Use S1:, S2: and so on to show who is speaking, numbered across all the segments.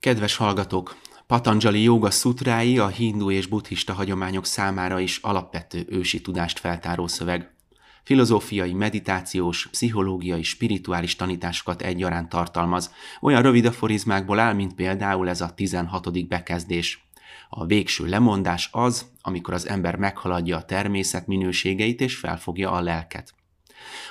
S1: Kedves hallgatók! Patanjali joga szutrái a hindu és buddhista hagyományok számára is alapvető ősi tudást feltáró szöveg. Filozófiai, meditációs, pszichológiai, spirituális tanításokat egyaránt tartalmaz. Olyan rövid aforizmákból áll, mint például ez a 16. bekezdés. A végső lemondás az, amikor az ember meghaladja a természet minőségeit és felfogja a lelket.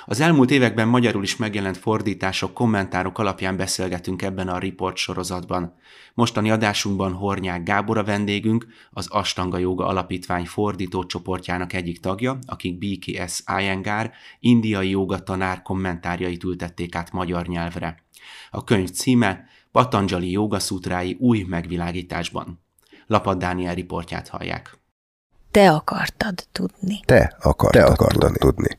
S1: Az elmúlt években magyarul is megjelent fordítások, kommentárok alapján beszélgetünk ebben a Report sorozatban. Mostani adásunkban Hornyák Gábor a vendégünk, az Astanga Joga Alapítvány fordító csoportjának egyik tagja, akik BKS Iyengar, indiai joga tanár kommentárjait ültették át magyar nyelvre. A könyv címe Patanjali Joga Szutrái új megvilágításban. Lapad Dániel riportját hallják.
S2: Te akartad tudni.
S3: Te akartad, Te akartad tudni. tudni.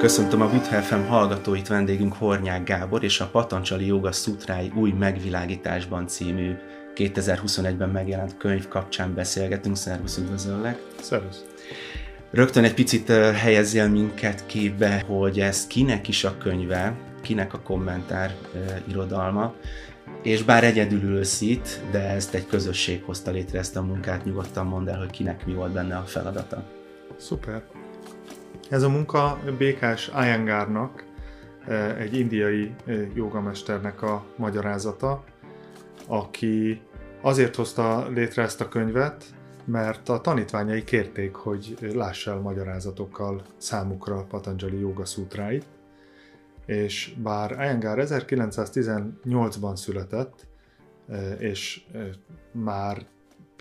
S1: Köszöntöm a Butha FM hallgatóit, vendégünk Hornyák Gábor és a Patancsali Joga Szutrái új megvilágításban című 2021-ben megjelent könyv kapcsán beszélgetünk. Szervusz, üdvözöllek!
S4: Szervusz!
S1: Rögtön egy picit helyezzél minket képbe, hogy ez kinek is a könyve, kinek a kommentár irodalma, és bár egyedül ülsz itt, de ezt egy közösség hozta létre ezt a munkát, nyugodtan mondd el, hogy kinek mi volt benne a feladata.
S4: Szuper! Ez a munka Békás Iyengarnak, e, egy indiai e, jogamesternek a magyarázata, aki azért hozta létre ezt a könyvet, mert a tanítványai kérték, hogy lássa el magyarázatokkal számukra Patanjali joga szútráit, és bár Iyengar 1918-ban született, e, és már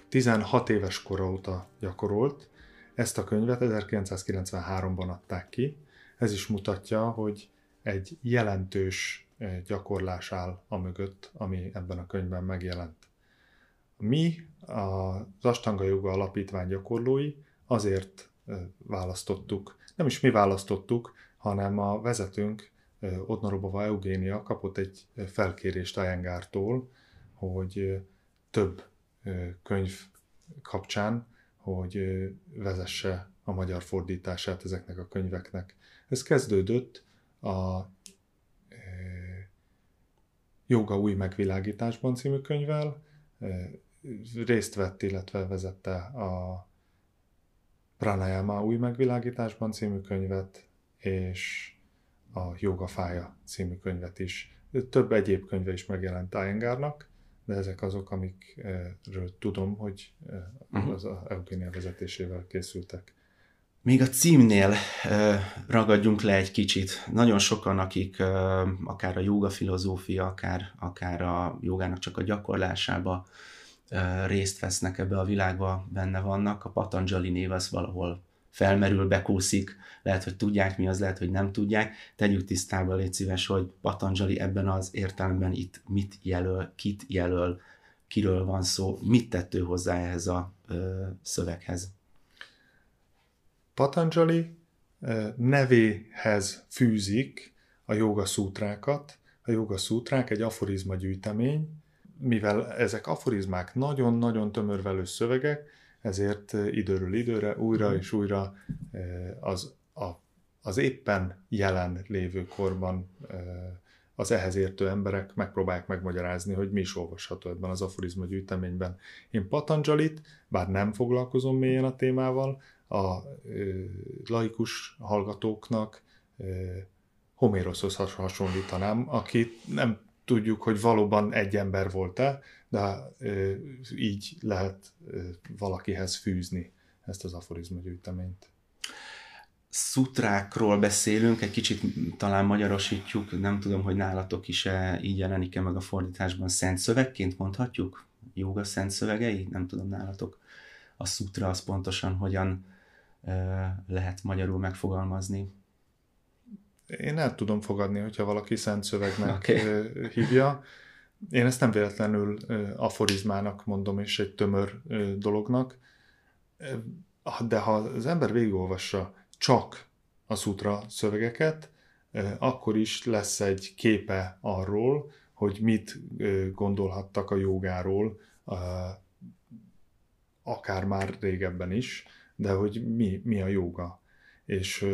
S4: 16 éves kora óta gyakorolt, ezt a könyvet 1993-ban adták ki. Ez is mutatja, hogy egy jelentős eh, gyakorlás áll a mögött, ami ebben a könyvben megjelent. Mi, az Astanga Joga Alapítvány gyakorlói azért eh, választottuk, nem is mi választottuk, hanem a vezetőnk, eh, Odnarobova Eugénia kapott egy felkérést Ajengártól, hogy több könyv kapcsán hogy vezesse a magyar fordítását ezeknek a könyveknek. Ez kezdődött a Joga új megvilágításban című könyvvel, részt vett, illetve vezette a Pranayama új megvilágításban című könyvet, és a Joga fája című könyvet is. Több egyéb könyve is megjelent Iyengarnak, de ezek azok, amikről tudom, hogy uh-huh. az a Eugénia vezetésével készültek.
S1: Még a címnél ragadjunk le egy kicsit. Nagyon sokan, akik akár a joga filozófia, akár, akár a jogának csak a gyakorlásába részt vesznek ebbe a világba, benne vannak. A Patanjali név az valahol felmerül, bekúszik, lehet, hogy tudják mi az, lehet, hogy nem tudják. Tegyük tisztába, légy szíves, hogy Patanjali ebben az értelemben itt mit jelöl, kit jelöl, kiről van szó, mit tettő hozzá ehhez a ö, szöveghez.
S4: Patanjali nevéhez fűzik a joga szútrákat. A joga szútrák egy aforizma gyűjtemény, mivel ezek aforizmák nagyon-nagyon tömörvelő szövegek, ezért időről időre újra mhm. és újra az, a, az éppen jelen lévő korban az ehhez értő emberek megpróbálják megmagyarázni, hogy mi is olvasható ebben az aforizma gyűjteményben. Én Patanjalit, bár nem foglalkozom mélyen a témával, a ö, laikus hallgatóknak ö, Homéroshoz hasonlítanám, aki nem tudjuk, hogy valóban egy ember volt-e, de így lehet valakihez fűzni ezt az aforizma gyűjteményt.
S1: Szutrákról beszélünk, egy kicsit talán magyarosítjuk, nem tudom, hogy nálatok is -e, így jelenik-e meg a fordításban szent szövegként mondhatjuk? Jóga szent szövegei? Nem tudom nálatok. A szutra az pontosan hogyan lehet magyarul megfogalmazni?
S4: Én el tudom fogadni, hogyha valaki szent szövegnek okay. hívja én ezt nem véletlenül aforizmának mondom, és egy tömör dolognak, de ha az ember végigolvassa csak a szutra szövegeket, akkor is lesz egy képe arról, hogy mit gondolhattak a jogáról, akár már régebben is, de hogy mi, mi a joga. És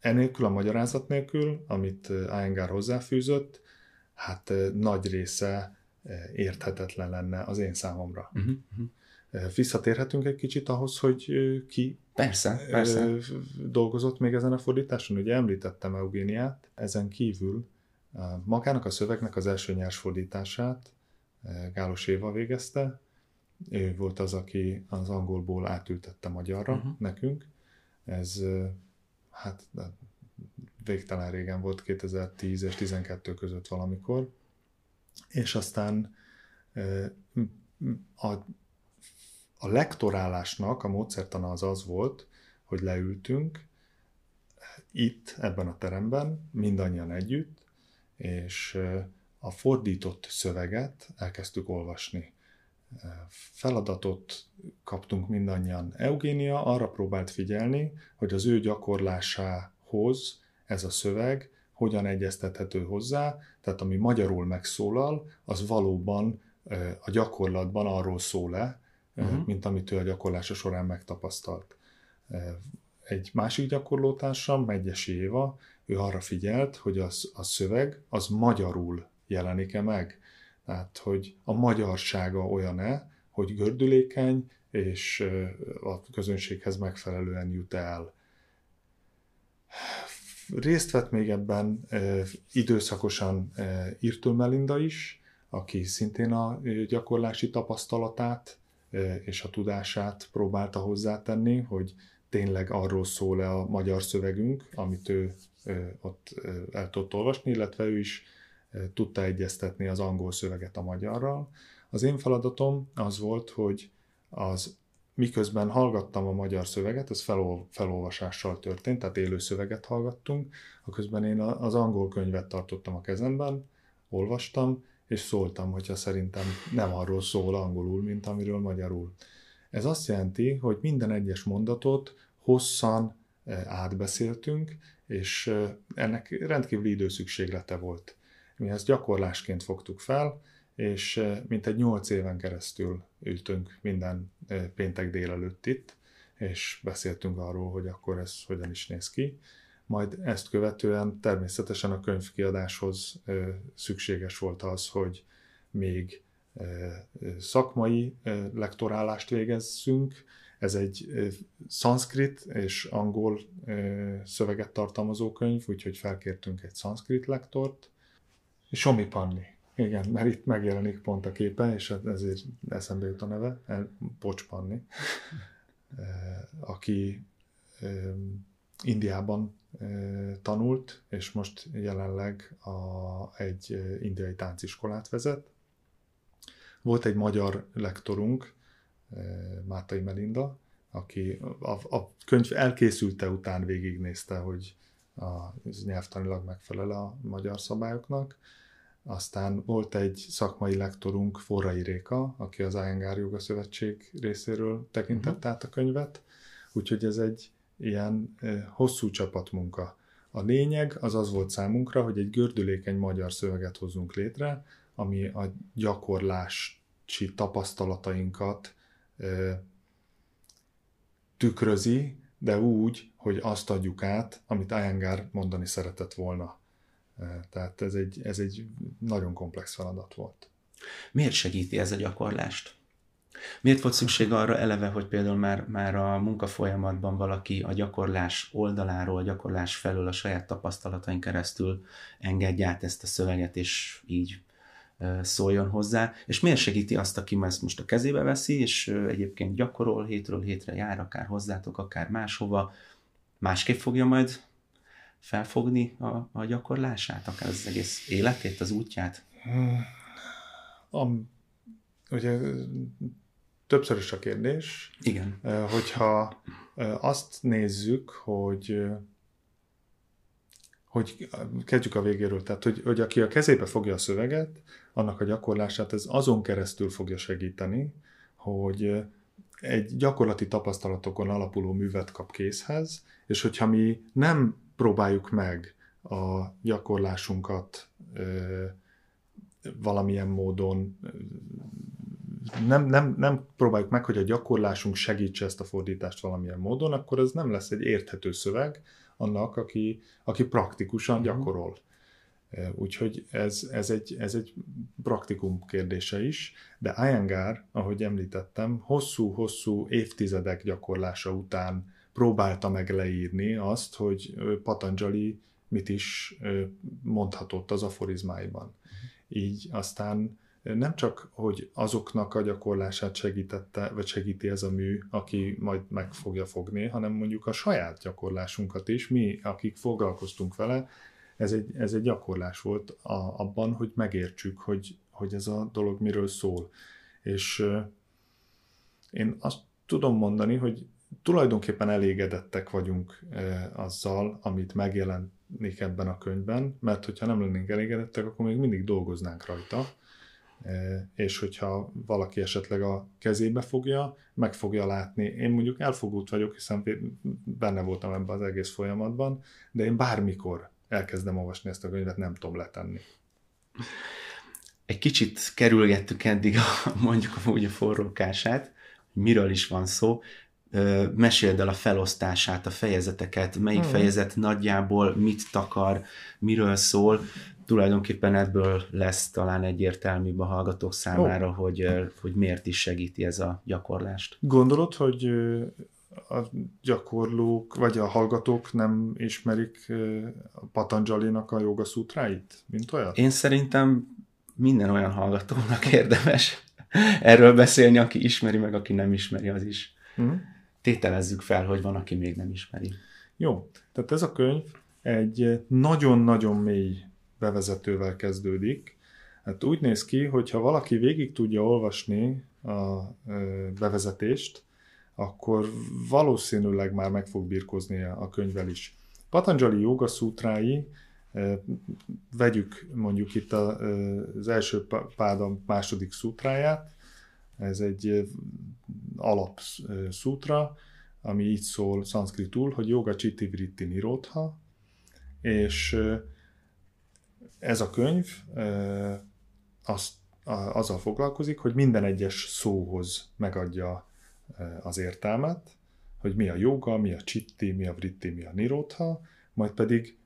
S4: enélkül a magyarázat nélkül, amit Iyengar hozzáfűzött, hát nagy része érthetetlen lenne az én számomra. Uh-huh, uh-huh. Visszatérhetünk egy kicsit ahhoz, hogy ki
S1: persze, persze.
S4: dolgozott még ezen a fordításon. Ugye említettem Eugéniát, ezen kívül magának a szövegnek az első nyers fordítását Gálos Éva végezte, ő volt az, aki az angolból átültette magyarra uh-huh. nekünk. Ez hát végtelen régen volt, 2010 és 12 között valamikor. És aztán a, a lektorálásnak a módszertana az az volt, hogy leültünk itt, ebben a teremben, mindannyian együtt, és a fordított szöveget elkezdtük olvasni feladatot kaptunk mindannyian. Eugénia arra próbált figyelni, hogy az ő gyakorlásához ez a szöveg hogyan egyeztethető hozzá, tehát ami magyarul megszólal, az valóban a gyakorlatban arról szól-e, uh-huh. mint amit ő a gyakorlása során megtapasztalt. Egy másik gyakorlótársam, Megyesi Éva, ő arra figyelt, hogy az, a szöveg az magyarul jelenik-e meg. Tehát, hogy a magyarsága olyan-e, hogy gördülékeny, és a közönséghez megfelelően jut el. Részt vett még ebben időszakosan Irtő Melinda is, aki szintén a gyakorlási tapasztalatát és a tudását próbálta hozzátenni, hogy tényleg arról szól-e a magyar szövegünk, amit ő ott el tudott olvasni, illetve ő is tudta egyeztetni az angol szöveget a magyarral. Az én feladatom az volt, hogy az miközben hallgattam a magyar szöveget, ez felol, felolvasással történt, tehát élő szöveget hallgattunk, aközben én az angol könyvet tartottam a kezemben, olvastam, és szóltam, hogyha szerintem nem arról szól angolul, mint amiről magyarul. Ez azt jelenti, hogy minden egyes mondatot hosszan átbeszéltünk, és ennek rendkívüli időszükséglete volt. Mi ezt gyakorlásként fogtuk fel, és mintegy nyolc éven keresztül ültünk minden péntek délelőtt itt, és beszéltünk arról, hogy akkor ez hogyan is néz ki. Majd ezt követően természetesen a könyvkiadáshoz szükséges volt az, hogy még szakmai lektorálást végezzünk. Ez egy szanszkrit és angol szöveget tartalmazó könyv, úgyhogy felkértünk egy szanszkrit lektort, Somi Panni. Igen, mert itt megjelenik pont a képe, és ezért eszembe jut a neve, Pocs Panni, aki Indiában tanult, és most jelenleg a, egy indiai tánciskolát vezet. Volt egy magyar lektorunk, Mátai Melinda, aki a, a könyv elkészülte után végignézte, hogy a, nyelvtanilag megfelel a magyar szabályoknak, aztán volt egy szakmai lektorunk, Forrai Réka, aki az Ájengár Joga Szövetség részéről tekintett uh-huh. át a könyvet, úgyhogy ez egy ilyen hosszú csapatmunka. A lényeg az az volt számunkra, hogy egy gördülékeny magyar szöveget hozzunk létre, ami a gyakorlási tapasztalatainkat tükrözi, de úgy, hogy azt adjuk át, amit Iyengar mondani szeretett volna. Tehát ez egy, ez egy nagyon komplex feladat volt.
S1: Miért segíti ez a gyakorlást? Miért volt szükség arra eleve, hogy például már, már a munkafolyamatban valaki a gyakorlás oldaláról, a gyakorlás felől a saját tapasztalatain keresztül engedje át ezt a szöveget, és így szóljon hozzá, és miért segíti azt, aki ezt most a kezébe veszi, és egyébként gyakorol, hétről hétre jár, akár hozzátok, akár máshova, másképp fogja majd felfogni a, a gyakorlását, akár az egész életét, az útját?
S4: A, ugye többször is a kérdés.
S1: Igen.
S4: Hogyha azt nézzük, hogy hogy kezdjük a végéről, tehát hogy, hogy aki a kezébe fogja a szöveget, annak a gyakorlását ez azon keresztül fogja segíteni, hogy egy gyakorlati tapasztalatokon alapuló művet kap készhez, és hogyha mi nem próbáljuk meg a gyakorlásunkat ö, valamilyen módon nem, nem, nem próbáljuk meg, hogy a gyakorlásunk segítse ezt a fordítást valamilyen módon, akkor ez nem lesz egy érthető szöveg annak, aki, aki praktikusan uh-huh. gyakorol. Úgyhogy ez, ez, egy, ez egy praktikum kérdése is, de Iyengar, ahogy említettem, hosszú-hosszú évtizedek gyakorlása után próbálta meg leírni azt, hogy Patanjali mit is mondhatott az aforizmáiban. Uh-huh. Így aztán nem csak, hogy azoknak a gyakorlását segítette, vagy segíti ez a mű, aki majd meg fogja fogni, hanem mondjuk a saját gyakorlásunkat is, mi, akik foglalkoztunk vele, ez egy, ez egy gyakorlás volt a, abban, hogy megértsük, hogy, hogy ez a dolog miről szól. És euh, én azt tudom mondani, hogy tulajdonképpen elégedettek vagyunk euh, azzal, amit megjelenik ebben a könyvben, mert hogyha nem lennénk elégedettek, akkor még mindig dolgoznánk rajta és hogyha valaki esetleg a kezébe fogja, meg fogja látni. Én mondjuk elfogult vagyok, hiszen benne voltam ebben az egész folyamatban, de én bármikor elkezdem olvasni ezt a könyvet, nem tudom letenni.
S1: Egy kicsit kerülgettük eddig a, mondjuk úgy a forrókását, miről is van szó. Meséld el a felosztását, a fejezeteket, melyik hmm. fejezet nagyjából mit takar, miről szól, tulajdonképpen ebből lesz talán egyértelműbb a hallgatók számára, oh. hogy, hogy miért is segíti ez a gyakorlást.
S4: Gondolod, hogy a gyakorlók, vagy a hallgatók nem ismerik a Patanjali-nak a joga szútráit, mint olyan?
S1: Én szerintem minden olyan hallgatónak érdemes erről beszélni, aki ismeri, meg aki nem ismeri, az is. Mm. Tételezzük fel, hogy van, aki még nem ismeri.
S4: Jó, tehát ez a könyv egy nagyon-nagyon mély bevezetővel kezdődik. Hát úgy néz ki, hogy ha valaki végig tudja olvasni a bevezetést, akkor valószínűleg már meg fog birkozni a könyvvel is. Patanjali Yoga Sutrái, vegyük mondjuk itt az első páda második szútráját, ez egy alap szútra, ami így szól szanszkritul, hogy Yoga Chitti Vritti Nirodha, és ez a könyv az, azzal foglalkozik, hogy minden egyes szóhoz megadja az értelmet, hogy mi a joga, mi a chitti, mi a vritti, mi a nirodha, majd pedig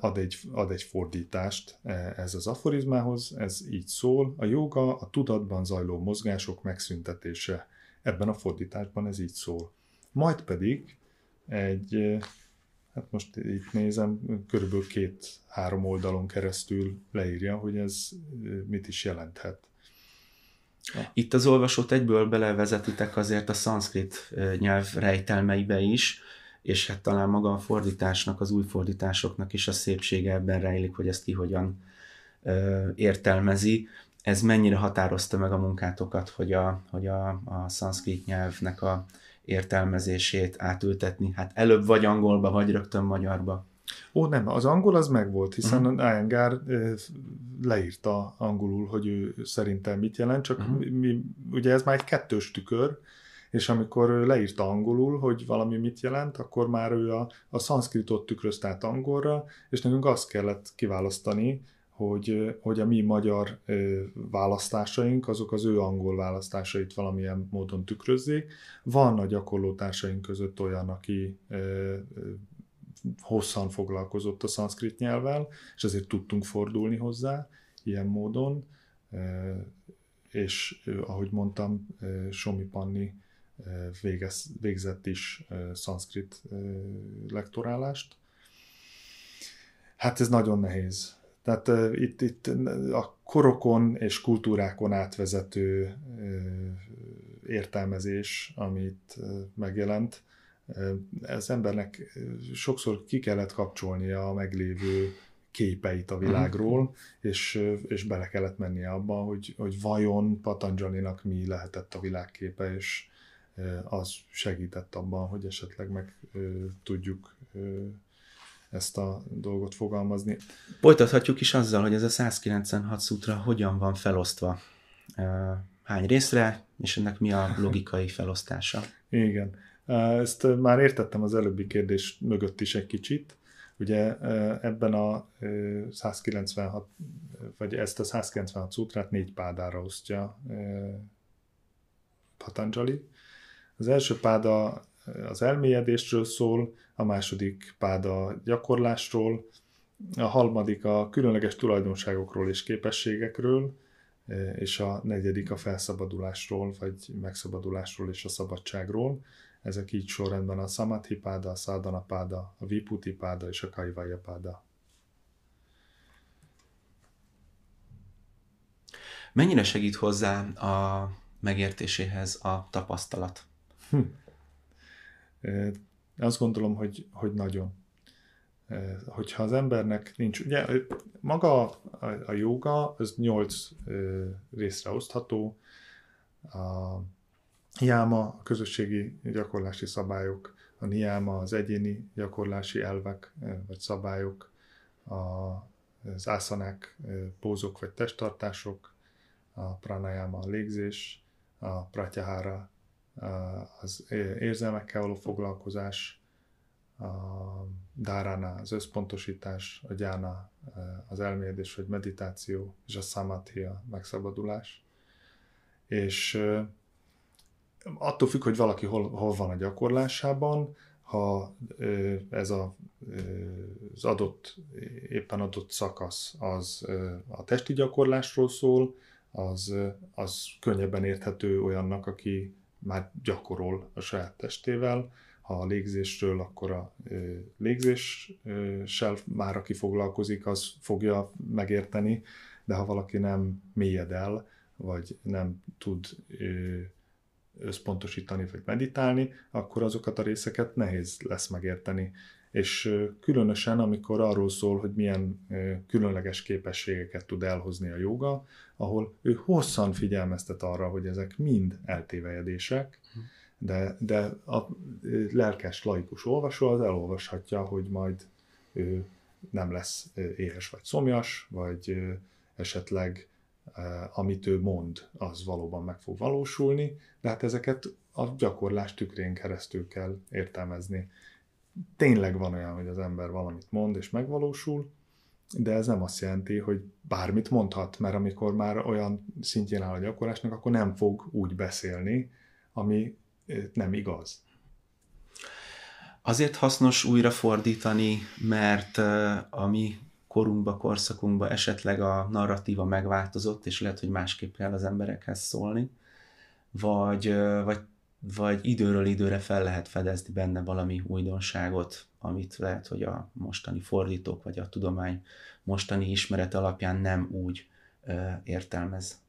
S4: ad egy, ad egy fordítást ez az aforizmához, ez így szól, a joga a tudatban zajló mozgások megszüntetése. Ebben a fordításban ez így szól. Majd pedig egy hát most itt nézem, körülbelül két-három oldalon keresztül leírja, hogy ez mit is jelenthet.
S1: Itt az olvasót egyből belevezetitek azért a szanszkrit nyelv rejtelmeibe is, és hát talán maga a fordításnak, az új fordításoknak is a szépsége ebben rejlik, hogy ezt ki hogyan ö, értelmezi. Ez mennyire határozta meg a munkátokat, hogy a, hogy a, a szanszkrit nyelvnek a értelmezését átültetni. Hát előbb vagy angolba, vagy rögtön magyarba.
S4: Ó, nem, az angol az megvolt, hiszen uh-huh. Iyengar leírta angolul, hogy ő szerintem mit jelent, csak uh-huh. mi, ugye ez már egy kettős tükör, és amikor leírta angolul, hogy valami mit jelent, akkor már ő a, a szanszkritot tükrözte át angolra, és nekünk azt kellett kiválasztani, hogy, hogy a mi magyar választásaink, azok az ő angol választásait valamilyen módon tükrözzék. Van a gyakorló társaink között olyan, aki hosszan foglalkozott a szanszkrit nyelvvel, és ezért tudtunk fordulni hozzá ilyen módon, és ahogy mondtam, Somi Panni végez, végzett is szanszkrit lektorálást. Hát ez nagyon nehéz tehát uh, itt, itt a korokon és kultúrákon átvezető uh, értelmezés, amit uh, megjelent, uh, ez embernek sokszor ki kellett kapcsolnia a meglévő képeit a világról, uh-huh. és, és bele kellett mennie abba, hogy, hogy vajon Patanjalinak mi lehetett a világképe, és az segített abban, hogy esetleg meg tudjuk ezt a dolgot fogalmazni.
S1: Folytathatjuk is azzal, hogy ez a 196 szutra hogyan van felosztva. Hány részre, és ennek mi a logikai felosztása?
S4: Igen. Ezt már értettem az előbbi kérdés mögött is egy kicsit. Ugye ebben a 196, vagy ezt a 196 szutrát négy pádára osztja Patanjali. Az első páda az elmélyedésről szól, a második páda gyakorlásról, a harmadik a különleges tulajdonságokról és képességekről, és a negyedik a felszabadulásról, vagy megszabadulásról és a szabadságról. Ezek így sorrendben a Samadhi páda, a Sadhana páda, a Viputi páda és a Kaivaya páda.
S1: Mennyire segít hozzá a megértéséhez a tapasztalat? Hm.
S4: Azt gondolom, hogy, hogy nagyon. Hogyha az embernek nincs, ugye maga a, joga, az nyolc részre osztható, a jáma, a közösségi gyakorlási szabályok, a niáma, az egyéni gyakorlási elvek vagy szabályok, a, az ászanák, pózok vagy testtartások, a pranayama, a légzés, a pratyahara, az érzelmekkel való foglalkozás, a dárana, az összpontosítás, a gyána, az elmélyedés vagy meditáció, és a samadhi, a megszabadulás. És attól függ, hogy valaki hol, hol van a gyakorlásában, ha ez a, az adott, éppen adott szakasz az a testi gyakorlásról szól, az, az könnyebben érthető olyannak, aki már gyakorol a saját testével, ha a légzésről, akkor a légzéssel már aki foglalkozik, az fogja megérteni, de ha valaki nem mélyed el, vagy nem tud összpontosítani vagy meditálni, akkor azokat a részeket nehéz lesz megérteni. És különösen, amikor arról szól, hogy milyen különleges képességeket tud elhozni a joga, ahol ő hosszan figyelmeztet arra, hogy ezek mind eltévejedések, de, de a lelkes, laikus olvasó az elolvashatja, hogy majd ő nem lesz éhes vagy szomjas, vagy esetleg amit ő mond, az valóban meg fog valósulni, de hát ezeket a gyakorlás tükrén keresztül kell értelmezni. Tényleg van olyan, hogy az ember valamit mond és megvalósul, de ez nem azt jelenti, hogy bármit mondhat, mert amikor már olyan szintjén áll a gyakorlásnak, akkor nem fog úgy beszélni, ami nem igaz.
S1: Azért hasznos újra fordítani, mert a mi korunkba, korszakunkba esetleg a narratíva megváltozott, és lehet, hogy másképp kell az emberekhez szólni, vagy, vagy, vagy időről időre fel lehet fedezni benne valami újdonságot, amit lehet, hogy a mostani fordítók, vagy a tudomány mostani ismeret alapján nem úgy ö, értelmez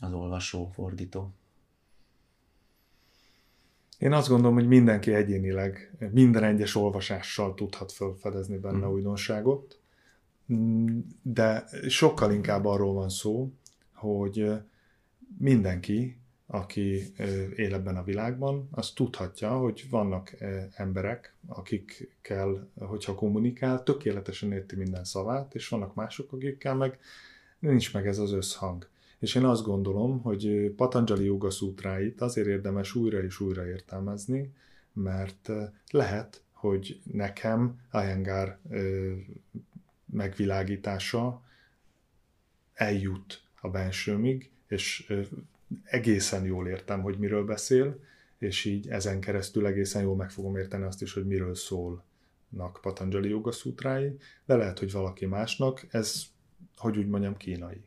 S1: az olvasó, fordító.
S4: Én azt gondolom, hogy mindenki egyénileg, minden egyes olvasással tudhat felfedezni benne mm. újdonságot, de sokkal inkább arról van szó, hogy mindenki, aki él ebben a világban, az tudhatja, hogy vannak emberek, akikkel, hogyha kommunikál, tökéletesen érti minden szavát, és vannak mások, akikkel meg nincs meg ez az összhang. És én azt gondolom, hogy Patanjali Yoga szútráit azért érdemes újra és újra értelmezni, mert lehet, hogy nekem Iyengar megvilágítása eljut a bensőmig, és egészen jól értem, hogy miről beszél, és így ezen keresztül egészen jól meg fogom érteni azt is, hogy miről szólnak Patanjali Yoga szútrái, de lehet, hogy valaki másnak, ez, hogy úgy mondjam, kínai.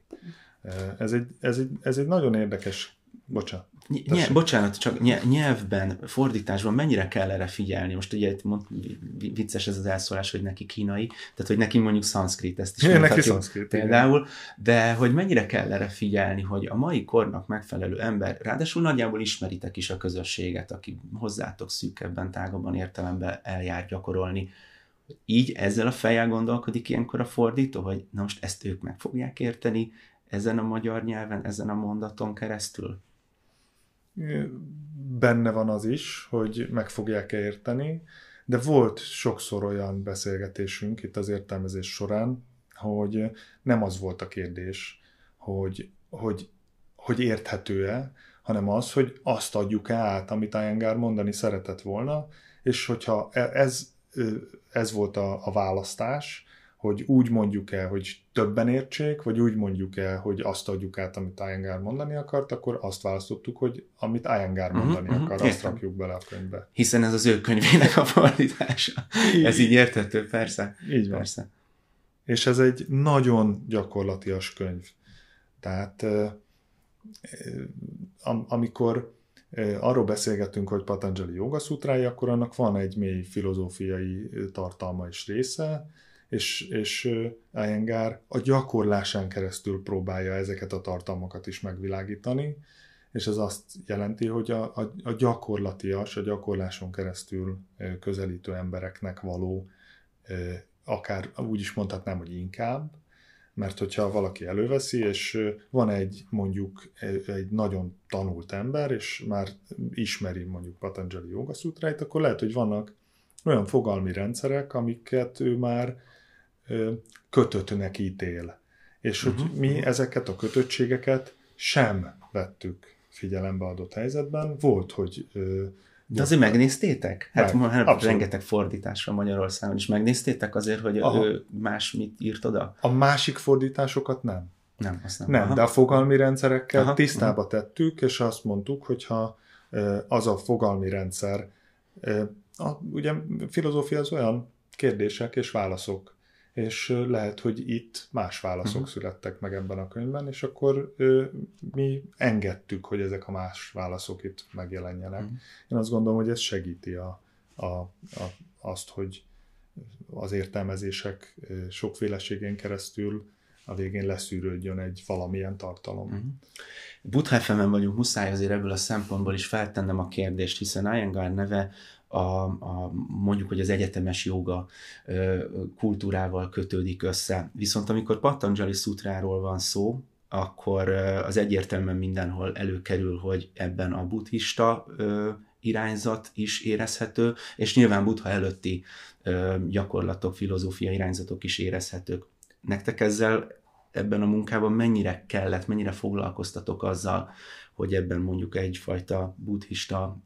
S4: Ez egy, ez egy, ez egy nagyon érdekes Bocsánat.
S1: Ny- bocsánat, csak nyelvben, fordításban mennyire kell erre figyelni? Most ugye mond, vicces ez az elszólás, hogy neki kínai, tehát hogy neki mondjuk szanszkrit, ezt is
S4: Igen, neki szanszkrit,
S1: például, de hogy mennyire kell erre figyelni, hogy a mai kornak megfelelő ember, ráadásul nagyjából ismeritek is a közösséget, aki hozzátok szűkebben, tágabban értelemben eljár gyakorolni, így ezzel a fejjel gondolkodik ilyenkor a fordító, hogy na most ezt ők meg fogják érteni, ezen a magyar nyelven, ezen a mondaton keresztül?
S4: Benne van az is, hogy meg fogják érteni, de volt sokszor olyan beszélgetésünk itt az értelmezés során, hogy nem az volt a kérdés, hogy, hogy, hogy érthető-e, hanem az, hogy azt adjuk át, amit Iyengar mondani szeretett volna, és hogyha e, ez, ez volt a, a választás, hogy úgy mondjuk el, hogy többen értsék, vagy úgy mondjuk el, hogy azt adjuk át, amit Iyengar mondani akart, akkor azt választottuk, hogy amit Iyengar mhm, mondani uh-huh, akar, uh-huh, azt rakjuk bele a könyvbe.
S1: Hiszen ez az ő könyvének a fordítása. Így, ez így érthető, persze.
S4: Így van. Persze. És ez egy nagyon gyakorlatias könyv. Tehát amikor arról beszélgetünk, hogy Patanjali jogaszútrája, akkor annak van egy mély filozófiai tartalma és része, és, és Iyengar a gyakorlásán keresztül próbálja ezeket a tartalmakat is megvilágítani, és ez azt jelenti, hogy a, a, a gyakorlatias, a gyakorláson keresztül közelítő embereknek való, akár úgy is mondhatnám, hogy inkább, mert hogyha valaki előveszi, és van egy mondjuk egy nagyon tanult ember, és már ismeri mondjuk Patanjali Yoga Sutráit, akkor lehet, hogy vannak olyan fogalmi rendszerek, amiket ő már kötöttnek ítél. És hogy uh-huh. mi ezeket a kötöttségeket sem vettük figyelembe adott helyzetben. Volt, hogy
S1: de azért megnéztétek? Hát Meg, hát rengeteg fordítás van Magyarországon is. Megnéztétek azért, hogy Aha. ő más mit írt oda?
S4: A másik fordításokat nem.
S1: Nem, azt nem.
S4: Nem, Aha. de a fogalmi rendszerekkel Aha. tisztába tettük, és azt mondtuk, hogyha az a fogalmi rendszer, a, ugye filozófia az olyan kérdések és válaszok és lehet, hogy itt más válaszok uh-huh. születtek meg ebben a könyvben, és akkor ö, mi engedtük, hogy ezek a más válaszok itt megjelenjenek. Uh-huh. Én azt gondolom, hogy ez segíti a, a, a, azt, hogy az értelmezések sokféleségén keresztül a végén leszűrődjön egy valamilyen tartalom. Uh-huh.
S1: Butha fm vagyunk, muszáj azért ebből a szempontból is feltennem a kérdést, hiszen Iyengar neve a, a, mondjuk, hogy az egyetemes joga kultúrával kötődik össze. Viszont amikor Patanjali szutráról van szó, akkor az egyértelműen mindenhol előkerül, hogy ebben a buddhista irányzat is érezhető, és nyilván buddha előtti gyakorlatok, filozófia irányzatok is érezhetők. Nektek ezzel ebben a munkában mennyire kellett, mennyire foglalkoztatok azzal, hogy ebben mondjuk egyfajta buddhista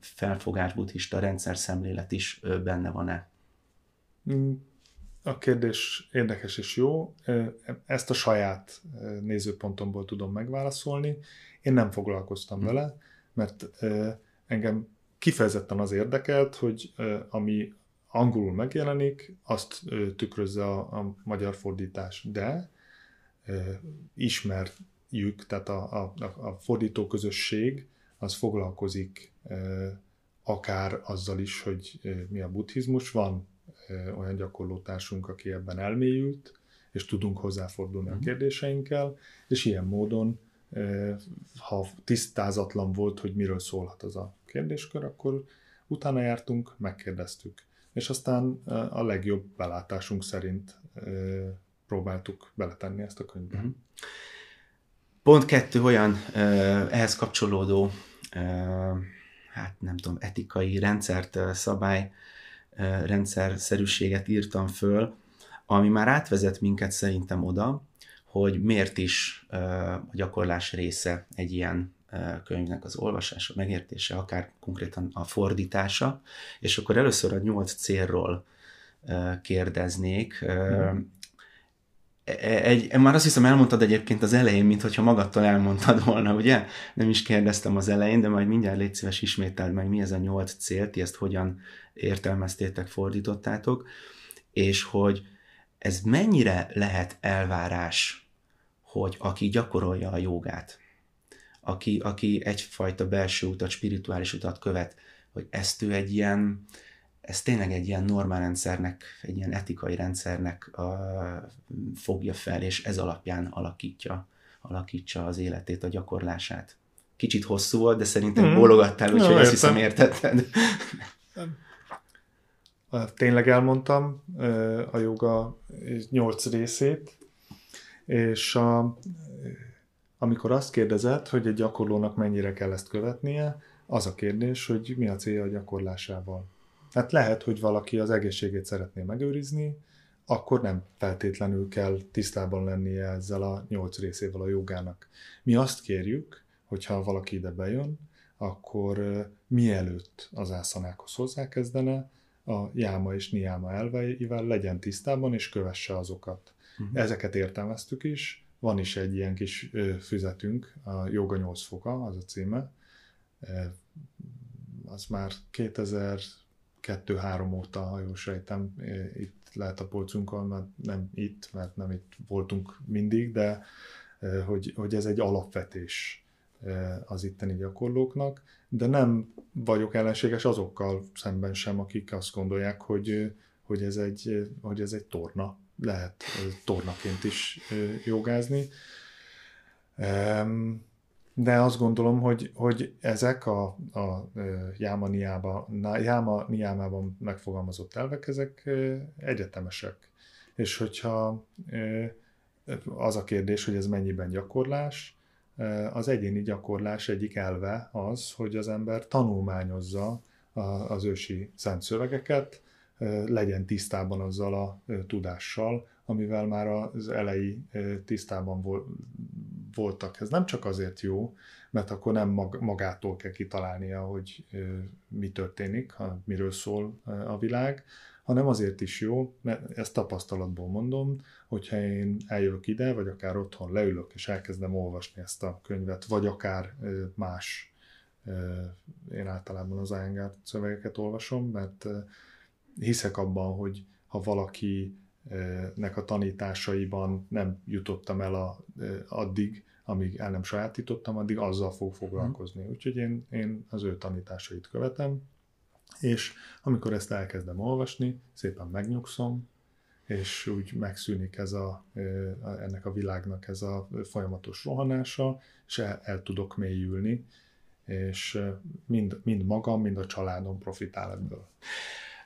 S1: felfogás, buddhista rendszer szemlélet is benne van-e?
S4: Mm, a kérdés érdekes és jó. Ezt a saját nézőpontomból tudom megválaszolni. Én nem foglalkoztam hm. vele, mert engem kifejezetten az érdekelt, hogy ami angolul megjelenik, azt tükrözze a, a magyar fordítás, de ismert jük, tehát a, a, a fordító közösség az foglalkozik akár azzal is, hogy mi a buddhizmus. Van olyan gyakorlótársunk, aki ebben elmélyült, és tudunk hozzáfordulni a mhm. kérdéseinkkel, és ilyen módon, ha tisztázatlan volt, hogy miről szólhat az a kérdéskör, akkor utána jártunk, megkérdeztük. És aztán a legjobb belátásunk szerint próbáltuk beletenni ezt a könyvbe. Uh-huh.
S1: Pont kettő olyan ehhez kapcsolódó, hát nem tudom, etikai rendszert, szabály rendszerszerűséget írtam föl, ami már átvezet minket szerintem oda, hogy miért is a gyakorlás része egy ilyen könyvnek az olvasása, megértése, akár konkrétan a fordítása, és akkor először a nyolc célról kérdeznék. Mm. E, egy, már azt hiszem elmondtad egyébként az elején, mint hogyha magadtól elmondtad volna, ugye? Nem is kérdeztem az elején, de majd mindjárt légy szíves ismételd meg, mi ez a nyolc cél, ti ezt hogyan értelmeztétek, fordítottátok, és hogy ez mennyire lehet elvárás, hogy aki gyakorolja a jogát, aki, aki egyfajta belső utat, spirituális utat követ, hogy ezt ő egy ilyen, ez tényleg egy ilyen normál rendszernek, egy ilyen etikai rendszernek uh, fogja fel, és ez alapján alakítja, alakítsa az életét, a gyakorlását. Kicsit hosszú volt, de szerintem mm. bólogattál, úgyhogy azt hiszem értetted.
S4: Tényleg elmondtam a joga nyolc részét, és a, amikor azt kérdezett, hogy egy gyakorlónak mennyire kell ezt követnie, az a kérdés, hogy mi a célja a gyakorlásával Hát lehet, hogy valaki az egészségét szeretné megőrizni, akkor nem feltétlenül kell tisztában lennie ezzel a nyolc részével a jogának. Mi azt kérjük, hogyha valaki ide bejön, akkor mielőtt az ászanákhoz hozzákezdene, a jáma és niáma elveivel legyen tisztában, és kövesse azokat. Uh-huh. Ezeket értelmeztük is, van is egy ilyen kis füzetünk, a Joga 8 foka, az a címe. Az már 2002-3 óta, ha jól sejtem, itt lehet a polcunkon, mert nem itt, mert nem itt voltunk mindig, de hogy, hogy ez egy alapvetés az itteni gyakorlóknak, de nem vagyok ellenséges azokkal szemben sem, akik azt gondolják, hogy, hogy, ez, egy, hogy ez egy torna. Lehet tornaként is jogázni. De azt gondolom, hogy, hogy ezek a, a Jáma, Niába, Jáma Niámában megfogalmazott elvek, ezek egyetemesek. És hogyha az a kérdés, hogy ez mennyiben gyakorlás, az egyéni gyakorlás egyik elve az, hogy az ember tanulmányozza az ősi szent szövegeket, legyen tisztában azzal a tudással, amivel már az elejé tisztában voltak. Ez nem csak azért jó, mert akkor nem magától kell kitalálnia, hogy mi történik, miről szól a világ, hanem azért is jó, mert ezt tapasztalatból mondom, hogyha én eljövök ide, vagy akár otthon leülök, és elkezdem olvasni ezt a könyvet, vagy akár más, én általában az Iyengar szövegeket olvasom, mert hiszek abban, hogy ha valakinek a tanításaiban nem jutottam el a, addig, amíg el nem sajátítottam, addig azzal fog foglalkozni. Mhm. Úgyhogy én, én az ő tanításait követem, és amikor ezt elkezdem olvasni, szépen megnyugszom, és úgy megszűnik ez a, ennek a világnak ez a folyamatos rohanása, és el, el tudok mélyülni, és mind, mind magam, mind a családom profitál ebből.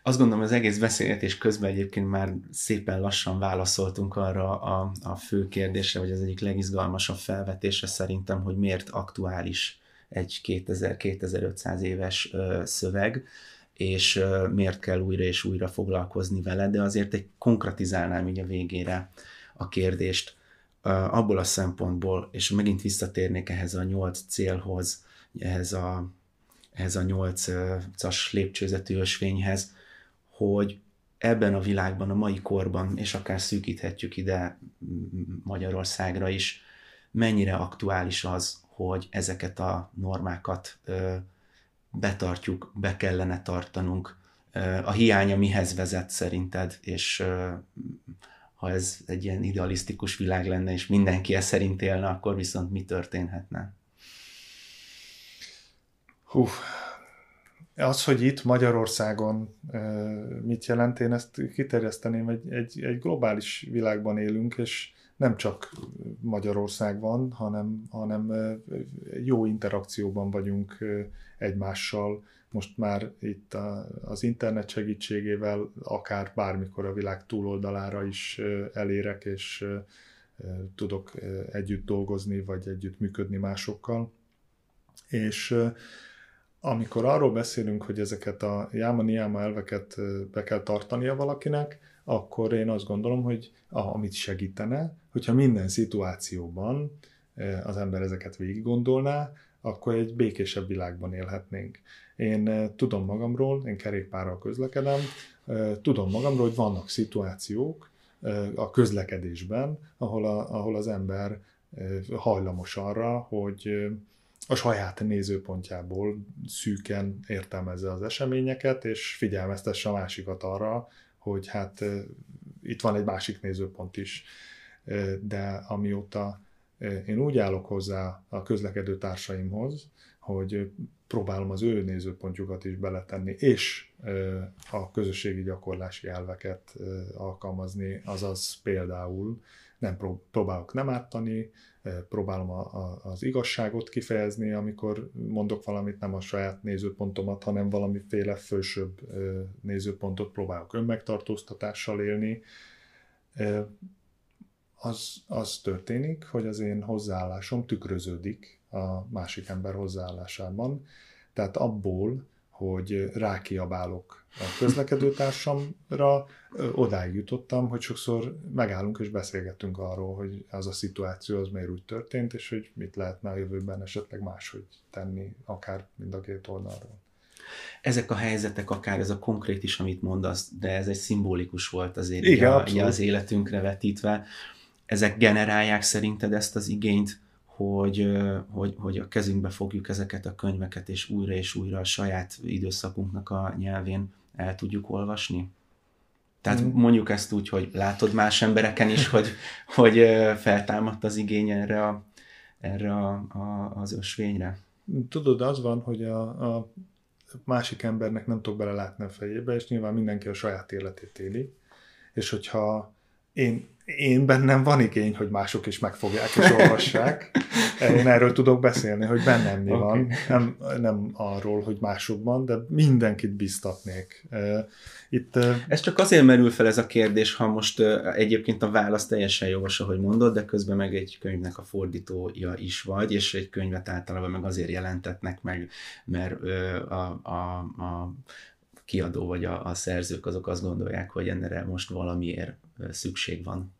S1: Azt gondolom, az egész beszélgetés közben egyébként már szépen lassan válaszoltunk arra a, a fő kérdésre, vagy az egyik legizgalmasabb felvetésre szerintem, hogy miért aktuális egy 2000-2500 éves ö, szöveg, és ö, miért kell újra és újra foglalkozni vele, de azért egy konkretizálnám így a végére a kérdést. Ö, abból a szempontból, és megint visszatérnék ehhez a nyolc célhoz, ehhez a, ehhez a nyolcas lépcsőzetű ösvényhez, hogy ebben a világban, a mai korban, és akár szűkíthetjük ide Magyarországra is, mennyire aktuális az, hogy ezeket a normákat ö, betartjuk, be kellene tartanunk. Ö, a hiánya mihez vezet szerinted, és ö, ha ez egy ilyen idealisztikus világ lenne, és mindenki ezt szerint élne, akkor viszont mi történhetne?
S4: Hú, az, hogy itt Magyarországon mit jelent, én ezt kiterjeszteném, egy, egy, egy globális világban élünk, és nem csak Magyarország van, hanem, hanem jó interakcióban vagyunk egymással. Most már itt az internet segítségével akár bármikor a világ túloldalára is elérek, és tudok együtt dolgozni, vagy együtt működni másokkal. És amikor arról beszélünk, hogy ezeket a jáma-niáma elveket be kell tartania valakinek, akkor én azt gondolom, hogy amit segítene, hogyha minden szituációban az ember ezeket végig gondolná, akkor egy békésebb világban élhetnénk. Én tudom magamról, én kerékpárral közlekedem, tudom magamról, hogy vannak szituációk a közlekedésben, ahol, a, ahol az ember hajlamos arra, hogy a saját nézőpontjából szűken értelmezze az eseményeket, és figyelmeztesse a másikat arra, hogy hát itt van egy másik nézőpont is. De amióta én úgy állok hozzá a közlekedő társaimhoz, hogy próbálom az ő nézőpontjukat is beletenni, és a közösségi gyakorlási elveket alkalmazni, azaz például nem próbálok nem ártani, próbálom a, a, az igazságot kifejezni, amikor mondok valamit, nem a saját nézőpontomat, hanem valamiféle fősőbb nézőpontot próbálok önmegtartóztatással élni. Az, az történik, hogy az én hozzáállásom tükröződik a másik ember hozzáállásában. Tehát abból, hogy rákiabálok a közlekedőtársamra, odáig jutottam, hogy sokszor megállunk és beszélgetünk arról, hogy az a szituáció az miért úgy történt, és hogy mit lehetne a jövőben esetleg máshogy tenni, akár mind a két oldalról.
S1: Ezek a helyzetek, akár ez a konkrét is, amit mondasz, de ez egy szimbolikus volt azért Igen, a, az életünkre vetítve. Ezek generálják szerinted ezt az igényt, hogy, hogy, hogy a kezünkbe fogjuk ezeket a könyveket, és újra és újra a saját időszakunknak a nyelvén el tudjuk olvasni? Tehát mm. mondjuk ezt úgy, hogy látod más embereken is, hogy, hogy feltámadt az igény erre, a, erre a, a, az ösvényre?
S4: Tudod, az van, hogy a, a másik embernek nem tudok belelátni a fejébe, és nyilván mindenki a saját életét éli, és hogyha én, én bennem van igény, hogy mások is megfogják és olvassák. Én erről tudok beszélni, hogy bennem mi okay. van. Nem, nem arról, hogy másokban, de mindenkit biztatnék.
S1: Itt, ez csak azért merül fel ez a kérdés, ha most egyébként a válasz teljesen jogos, ahogy mondod, de közben meg egy könyvnek a fordítója is vagy, és egy könyvet általában meg azért jelentetnek meg, mert a, a, a kiadó vagy a, a szerzők azok azt gondolják, hogy ennek most valamiért szükség van.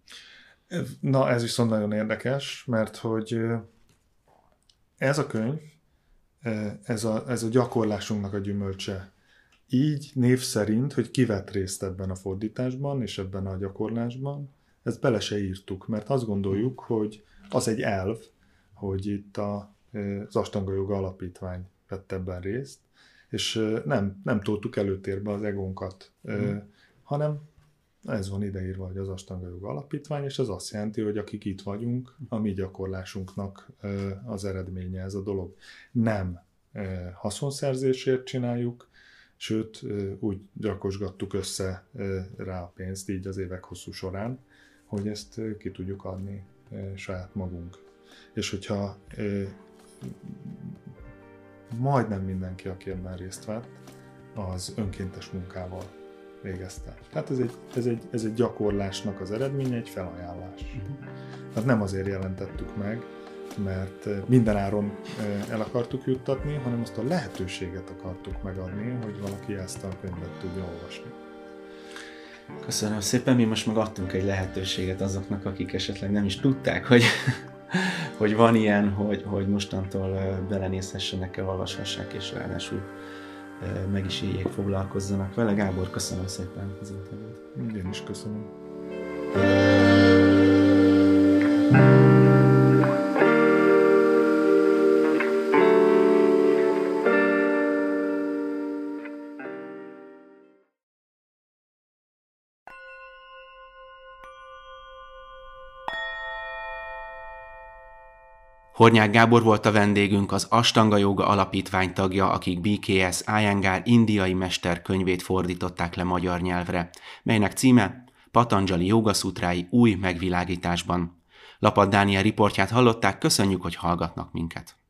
S4: Na, ez viszont nagyon érdekes, mert hogy ez a könyv, ez a, ez a gyakorlásunknak a gyümölcse. Így név szerint, hogy ki vett részt ebben a fordításban és ebben a gyakorlásban, ezt bele se írtuk, mert azt gondoljuk, hogy az egy elv, hogy itt a, az Astanga Joga Alapítvány vett ebben részt, és nem, nem toltuk előtérbe az egónkat, mm. hanem ez van ideírva, hogy az Astanga Joga Alapítvány, és ez azt jelenti, hogy akik itt vagyunk, a mi gyakorlásunknak az eredménye ez a dolog. Nem haszonszerzésért csináljuk, sőt, úgy gyakosgattuk össze rá a pénzt így az évek hosszú során, hogy ezt ki tudjuk adni saját magunk. És hogyha majdnem mindenki, aki ebben részt vett, az önkéntes munkával végezte. Tehát ez egy, ez egy, ez egy gyakorlásnak az eredménye, egy felajánlás. Tehát nem azért jelentettük meg, mert minden áron el akartuk juttatni, hanem azt a lehetőséget akartuk megadni, hogy valaki ezt a könyvet tudja olvasni.
S1: Köszönöm szépen, mi most meg adtunk egy lehetőséget azoknak, akik esetleg nem is tudták, hogy, hogy van ilyen, hogy, hogy mostantól belenézhessenek, olvashassák, és ráadásul meg is éljék, foglalkozzanak vele. Gábor, köszönöm szépen az interjút.
S4: Én is köszönöm.
S1: Hornyák Gábor volt a vendégünk, az Astanga Joga Alapítvány tagja, akik BKS Iyengar indiai mester könyvét fordították le magyar nyelvre, melynek címe Patanjali Jogasutrái új megvilágításban. Lapad Dániel riportját hallották, köszönjük, hogy hallgatnak minket.